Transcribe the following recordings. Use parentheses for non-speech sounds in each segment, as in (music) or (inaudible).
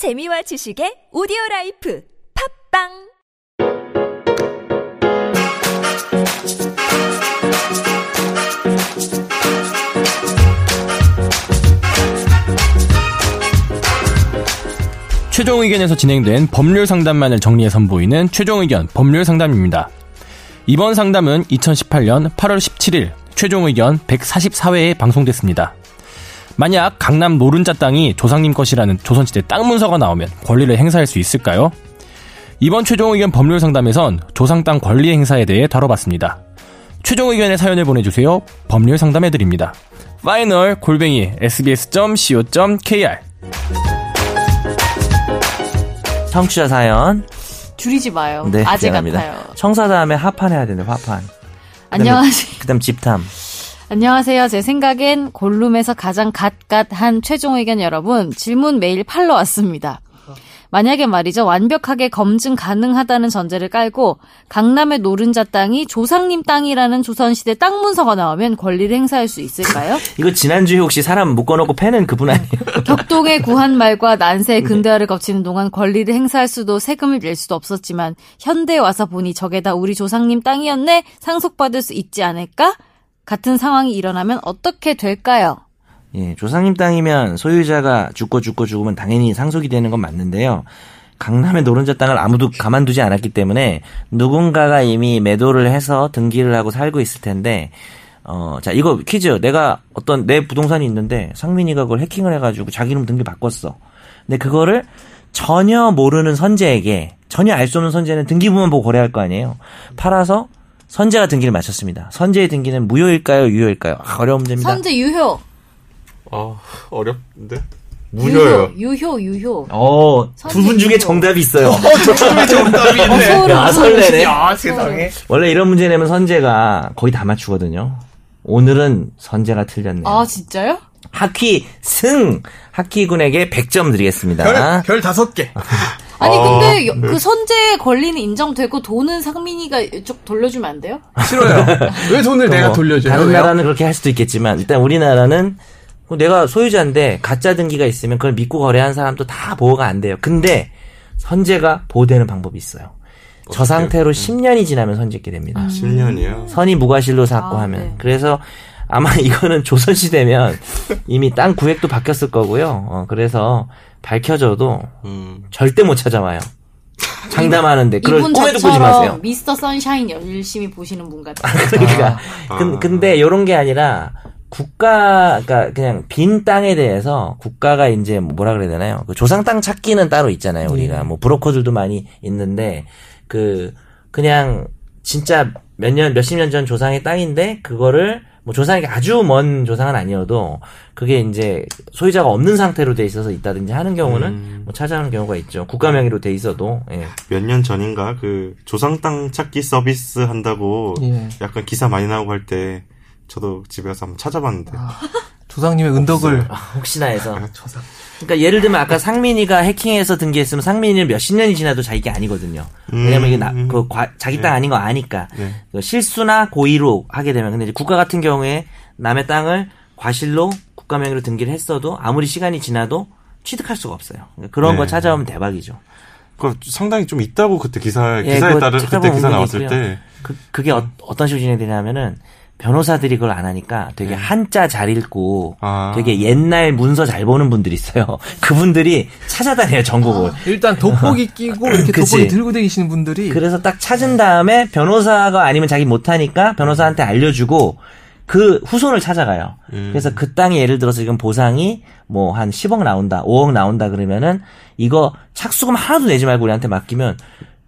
재미와 지식의 오디오 라이프 팟빵 최종 의견에서 진행된 법률 상담만을 정리해 선보이는 최종 의견 법률 상담입니다. 이번 상담은 2018년 8월 17일 최종 의견 144회에 방송됐습니다. 만약 강남 노른자 땅이 조상님 것이라는 조선시대 땅 문서가 나오면 권리를 행사할 수 있을까요? 이번 최종 의견 법률 상담에선 조상 땅 권리 행사에 대해 다뤄봤습니다. 최종 의견의 사연을 보내주세요. 법률 상담해드립니다. final 골뱅이 sbs.co.kr 청취자 사연. 줄이지 마요. 네, 아재 미안합니다. 같아요. 청사 다음에 합판 해야 되네, 합판. 안녕하세요. 그다음 집탐. 안녕하세요. 제 생각엔 골룸에서 가장 갓갓한 최종 의견 여러분 질문 메일 팔러 왔습니다. 만약에 말이죠 완벽하게 검증 가능하다는 전제를 깔고 강남의 노른자 땅이 조상님 땅이라는 조선시대 땅 문서가 나오면 권리를 행사할 수 있을까요? (laughs) 이거 지난주에 혹시 사람 묶어놓고 패는 그분 아니에요? (laughs) 격동의 구한말과 난세의 근대화를 거치는 동안 권리를 행사할 수도 세금을 낼 수도 없었지만 현대에 와서 보니 저게 다 우리 조상님 땅이었네 상속받을 수 있지 않을까? 같은 상황이 일어나면 어떻게 될까요? 예, 조상님 땅이면 소유자가 죽고 죽고 죽으면 당연히 상속이 되는 건 맞는데요. 강남의 노른자 땅을 아무도 가만두지 않았기 때문에 누군가가 이미 매도를 해서 등기를 하고 살고 있을 텐데, 어, 자, 이거 퀴즈. 내가 어떤 내 부동산이 있는데 상민이가 그걸 해킹을 해가지고 자기 이름 등기 바꿨어. 근데 그거를 전혀 모르는 선재에게 전혀 알 수 없는 선재는 등기부만 보고 거래할 거 아니에요. 팔아서 선재가 등기를 마쳤습니다. 선재의 등기는 무효일까요, 유효일까요? 아, 어려운 문제입니다. 선제 유효. 아 어렵는데 유효. 유효, 유효. 어, 두 분 중에 정답이 있어요. 정답이 어, 소름, 야. 설레네. 아 세상에 원래 이런 문제 내면 선재가 거의 다 맞추거든요. 오늘은 선재가 틀렸네요. 아, 진짜요? 하키 승! 하키군에게 100점 드리겠습니다. 별 다섯 개 (laughs) 아니, 아, 근데 여- 그 선제의 권리는 인정되고 돈은 상민이가 이쪽 돌려주면 안 돼요? 싫어요 왜 돈을 내가 뭐, 돌려줘요 다른 왜요? 나라는 그렇게 할 수도 있겠지만, 일단 우리나라는 뭐 내가 소유자인데 가짜 등기가 있으면 그걸 믿고 거래한 사람도 다 보호가 안 돼요. 근데 선재가 보호되는 방법이 있어요. 저? 상태로 10년이 지나면 선재게 됩니다. 10년이요 선이 무과실로 샀고 아, 하면 네. 그래서 아마 (laughs) 이거는 조선시대면 이미 땅 구획도 바뀌었을 거고요. 어, 그래서 밝혀져도 음. 절대 못 찾아와요. 장담하는데 이분 꿈에도 꾸지 마세요. 저처럼 미스터 선샤인 열심히 보시는 분 같아요. (laughs) 그러니까 아. 근, 근데 이런 게 아니라 국가 그러니까 그냥 빈 땅에 대해서 국가가 이제 뭐라 그래야 되나요? 그 조상 땅 찾기는 따로 있잖아요. 우리가 뭐 브로커들도 많이 있는데 그 그냥 진짜 몇 년 몇십 년 전 조상의 땅인데 그거를 뭐 조상에게 아주 먼 조상은 아니어도 그게 이제 소유자가 없는 상태로 돼 있어서 있다든지 하는 경우는 음. 뭐 찾아오는 경우가 있죠. 국가 명의로 돼 있어도 예. 몇 년 전인가 그 조상 땅 찾기 서비스 한다고 예. 약간 기사 많이 나오고 할 때 저도 집에 가서 한번 찾아봤는데 조상님의 은덕을 혹시나 해서 조상 그러니까 예를 들면 아까 상민이가 해킹해서 등기했으면 상민이는 몇십 년이 지나도 자기 게 아니거든요. 왜냐면 이게 나, 그 과- 자기 땅 아닌 거 아니까 네. 그 실수나 고의로 하게 되면 근데 이제 국가 같은 경우에 남의 땅을 과실로 국가 명의로 등기를 했어도 아무리 시간이 지나도 취득할 수가 없어요. 그러니까 그런 네. 거 찾아오면 대박이죠. 그 상당히 좀 있다고 그때 기사 예, 기사에 따른 그때 기사 나왔을 있고요. 때 그, 그게 어, 떤 식으로 진행되냐면은 변호사들이 그걸 안 하니까 되게 한자 잘 읽고 네. 아. 되게 옛날 문서 잘 보는 분들이 있어요. (laughs) 그분들이 찾아다녀요 전국을. 일단 돋보기 끼고 (laughs) 이렇게 그치. 돋보기 들고 다니시는 분들이 그래서 딱 찾은 다음에 변호사가 아니면 자기 못하니까 변호사한테 알려주고 그 후손을 찾아가요. 음. 그래서 그 땅이 예를 들어서 지금 보상이 뭐 한 10억 나온다, 5억 나온다 그러면은 이거 착수금 하나도 내지 말고 우리한테 맡기면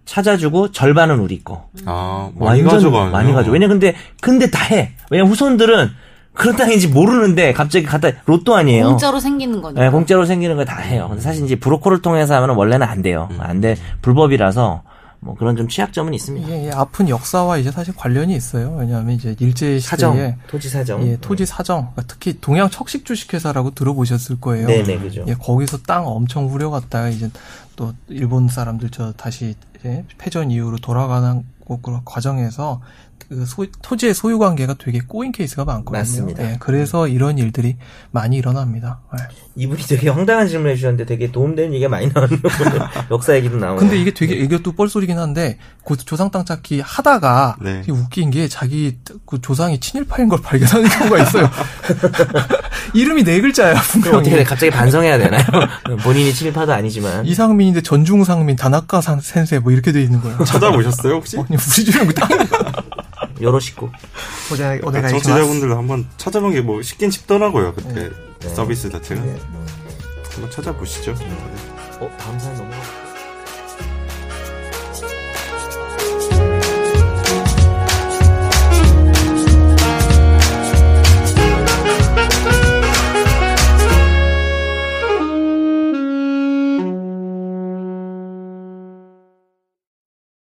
찾아주고 절반은 우리 거. 아 많이 가져가요 많이 가져. 왜냐 근데 근데 다 해. 왜냐 후손들은 그런 땅인지 모르는데 갑자기 갖다 로또 아니에요. 공짜로 생기는 거니까. 네, 공짜로 생기는 거 다 해요. 근데 사실 이제 브로커를 통해서 하면 원래는 안 돼요. 음. 안 돼. 불법이라서 뭐 그런 좀 취약점은 있습니다. 이게 아픈 역사와 이제 사실 관련이 있어요. 왜냐하면 이제 일제 사정, 시대에 토지 사정. 예, 토지 사정, 그러니까 특히 동양 척식 주식회사라고 들어보셨을 거예요. 네 네 그죠. 예, 거기서 땅 엄청 후려갔다가 이제 또 일본 사람들 저 다시 패전 이후로 돌아가는 그 과정에서 그 소- 토지의 소유 관계가 되게 꼬인 케이스가 많거든요. 맞습니다. 예, 그래서 이런 일들이 많이 일어납니다. 예. 이분이 되게 황당한 질문 해주셨는데 되게 도움되는 얘기가 많이 나오는 (laughs) 역사 얘기도 나오고. 근데 이게 되게 이것도 뻘소리긴 한데 그 조상 땅 찾기 하다가 네. 웃긴 게 자기 그 조상이 친일파인 걸 발견하는 경우가 있어요. (laughs) (laughs) 이름이 네 글자야 그럼 분명히. 어떻게 돼? 갑자기 반성해야 되나요? 본인이 친일파도 아니지만. 이상민인데 전중상민, 다나카 산- 센세 뭐 이렇게 돼 있는 거예요. 찾아보셨어요 혹시? 아니 우리 집은 그 땅. 요로시고. 어제 그러니까 청취자분들도 한번 찾아본 게 뭐 쉽긴 쉽더라고요 그때 서비스 자체가 네. 한번 찾아보시죠. 어, 다음 사연 넘어가.